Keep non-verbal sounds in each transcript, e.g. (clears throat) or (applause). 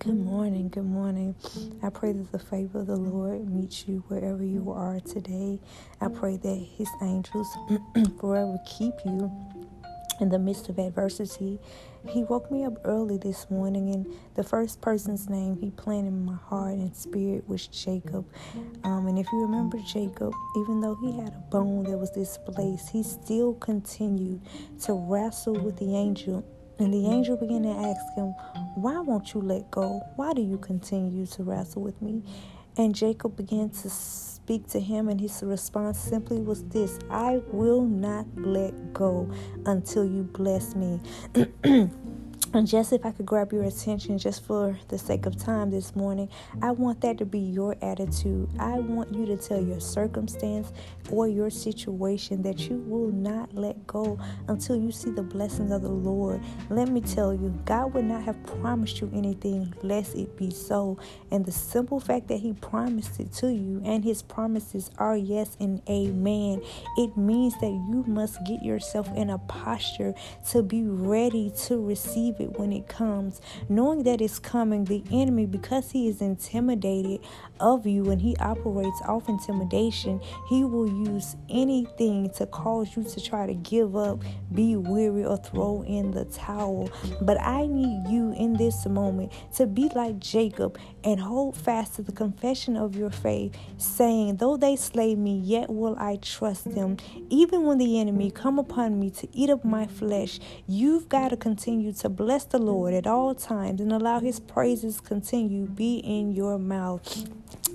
Good morning, good morning. I pray that the favor of the Lord meets you wherever you are today. I pray that His angels (clears throat) forever keep you in the midst of adversity. He woke me up early this morning, and the first person's name He planted in my heart and spirit was Jacob. Um, and if you remember Jacob, even though he had a bone that was displaced, he still continued to wrestle with the angel and the mm-hmm. angel began to ask him, Why won't you let go? Why do you continue to wrestle with me? And Jacob began to speak to him, and his response simply was this I will not let go until you bless me. (clears throat) And just if I could grab your attention just for the sake of time this morning, I want that to be your attitude. I want you to tell your circumstance or your situation that you will not let go until you see the blessings of the Lord. Let me tell you, God would not have promised you anything lest it be so. And the simple fact that He promised it to you and His promises are yes and amen, it means that you must get yourself in a posture to be ready to receive it when it comes, knowing that it's coming. The enemy, because he is intimidated of you and he operates off intimidation, he will use anything to cause you to try to give up, be weary, or throw in the towel. But I need you in this moment to be like Jacob and hold fast to the confession of your faith, saying, Though they slay me, yet will I trust them. Even when the enemy come upon me to eat up my flesh, you've got to continue to bless Bless the Lord at all times and allow his praises continue be in your mouth.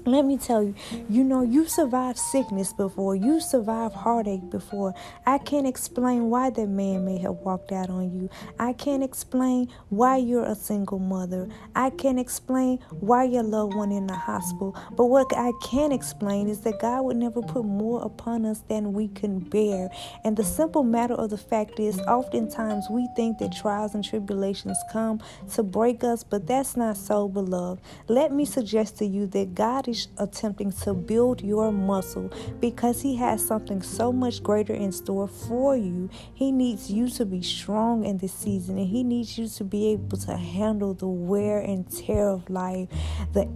Let me tell you, you know, you survived sickness before, you survived heartache before. I can't explain why that man may have walked out on you. I can't explain why you're a single mother. I can't explain why your loved one in the hospital. But what I can explain is that God would never put more upon us than we can bear. And the simple matter of the fact is, oftentimes we think that trials and tribulations come to break us, but that's not so, beloved. Let me suggest to you that God is attempting to build your muscle because He has something so much greater in store for you. He needs you to be strong in this season and He needs you to be able to handle the wear and tear of life, the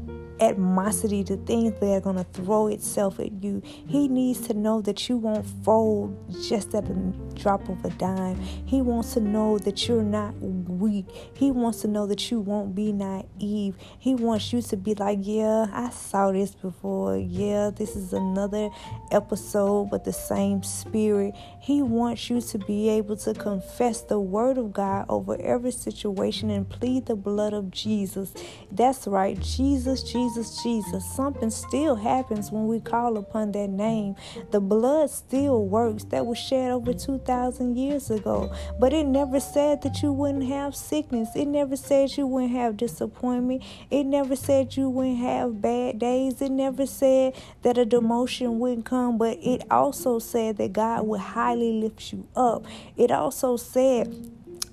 animosity, the things that are going to throw itself at you. He needs to know that you won't fold just at a drop of a dime. He wants to know that you're not weak. He wants to know that you won't be naive. He wants you to be like, yeah, I saw this before. Yeah, this is another episode, but the same spirit. He wants you to be able to confess the word of God over every situation and plead the blood of Jesus. That's right, Jesus, Jesus. Jesus, something still happens when we call upon that name. The blood still works that was shed over 2,000 years ago. But it never said that you wouldn't have sickness. It never said you wouldn't have disappointment. It never said you wouldn't have bad days. It never said that a demotion wouldn't come. But it also said that God would highly lift you up. It also said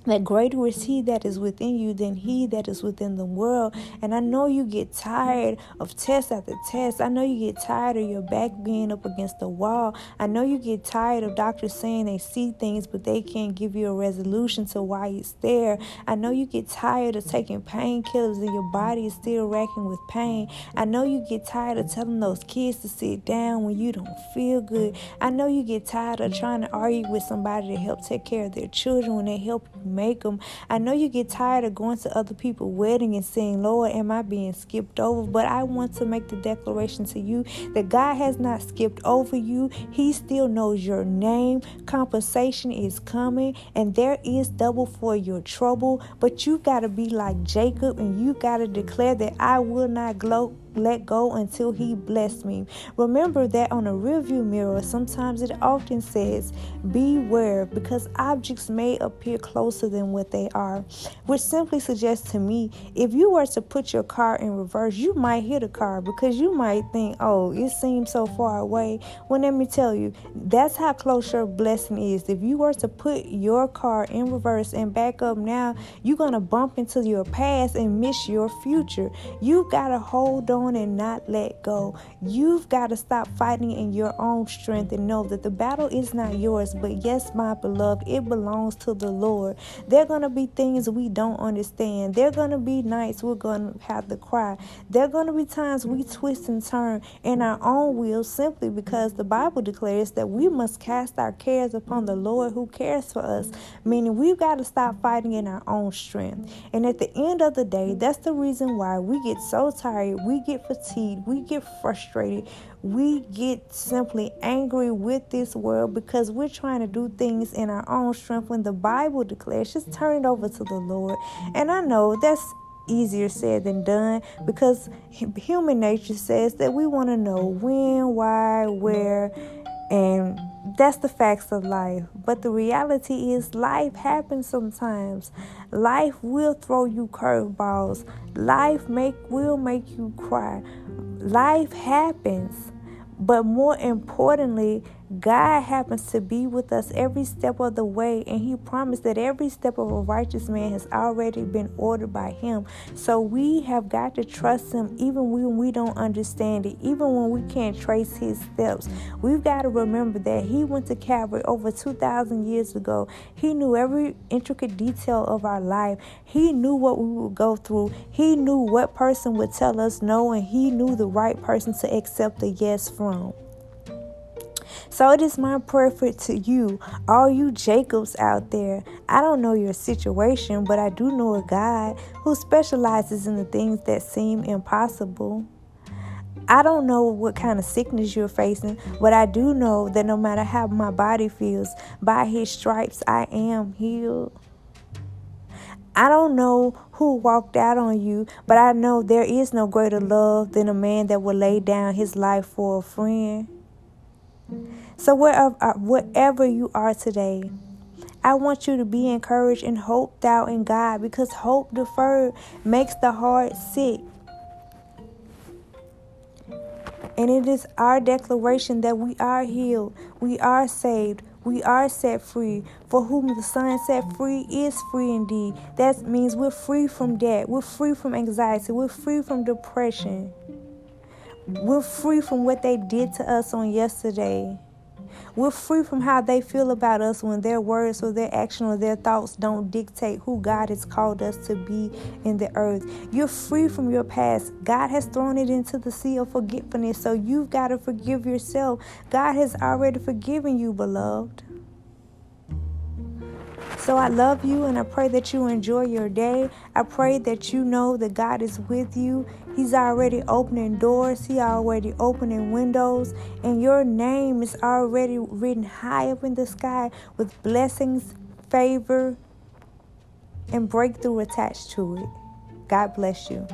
that greater is he that is within you than he that is within the world. And I know you get tired of test after test. I know you get tired of your back being up against the wall. I know you get tired of doctors saying they see things, but they can't give you a resolution to why it's there. I know you get tired of taking painkillers and your body is still racking with pain. I know you get tired of telling those kids to sit down when you don't feel good. I know you get tired of trying to argue with somebody to help take care of their children when they help you make them. I know you get tired of going to other people's wedding and saying, Lord, am I being skipped over? But I want to make the declaration to you that God has not skipped over you. He still knows your name. Compensation is coming, and there is double for your trouble. But you got to be like Jacob, and you got to declare that I will not gloat let go until he mm-hmm. bless me. Remember that on a rearview mirror, sometimes it often says, Beware, because objects may appear closer than what they are. Which simply suggests to me if you were to put your car in reverse, you might hit a car because you might think, Oh, it seems so far away. Well, let me tell you, that's how close your blessing is. If you were to put your car in reverse and back up now, you're going to bump into your past and miss your future. You got to hold on on and not let go. You've got to stop fighting in your own strength and know that the battle is not yours, but yes, my beloved, it belongs to the Lord. There are going to be things we don't understand. There are going to be nights we're going to have to cry. There are going to be times we twist and turn in our own will simply because the Bible declares that we must cast our cares upon the Lord who cares for us, meaning we've got to stop fighting in our own strength. And at the end of the day, that's the reason why we get so tired, we get fatigued, we get frustrated, we get simply angry with this world because we're trying to do things in our own strength when the Bible declares just turn it over to the Lord. And I know that's easier said than done because human nature says that we want to know when, why, where, and that's the facts of life. But the reality is, life happens sometimes. Life will throw you curveballs. Life make will make you cry. Life happens. But more importantly, God happens to be with us every step of the way, and He promised that every step of a righteous man has already been ordered by Him. So we have got to trust Him even when we don't understand it, even when we can't trace His steps. We've got to remember that He went to Calvary over 2,000 years ago. He knew every intricate detail of our life, He knew what we would go through, He knew what person would tell us no, and He knew the right person to accept a yes from. So it is my prayer for to you, all you Jacobs out there. I don't know your situation, but I do know a God who specializes in the things that seem impossible. I don't know what kind of sickness you're facing, but I do know that no matter how my body feels, by his stripes I am healed. I don't know who walked out on you, but I know there is no greater love than a man that will lay down his life for a friend. So, wherever, uh, you are today, I want you to be encouraged and hope thou in God because hope deferred makes the heart sick. And it is our declaration that we are healed, we are saved, we are set free. For whom the Son set free is free indeed. That means we're free from debt, we're free from anxiety, we're free from depression, we're free from what they did to us on yesterday. We're free from how they feel about us when their words or their action or their thoughts don't dictate who God has called us to be in the earth. You're free from your past. God has thrown it into the sea of forgetfulness, so you've got to forgive yourself. God has already forgiven you, beloved. So I love you and I pray that you enjoy your day. I pray that you know that God is with you. He's already opening doors, He already opening windows, and your name is already written high up in the sky with blessings, favor, and breakthrough attached to it. God bless you.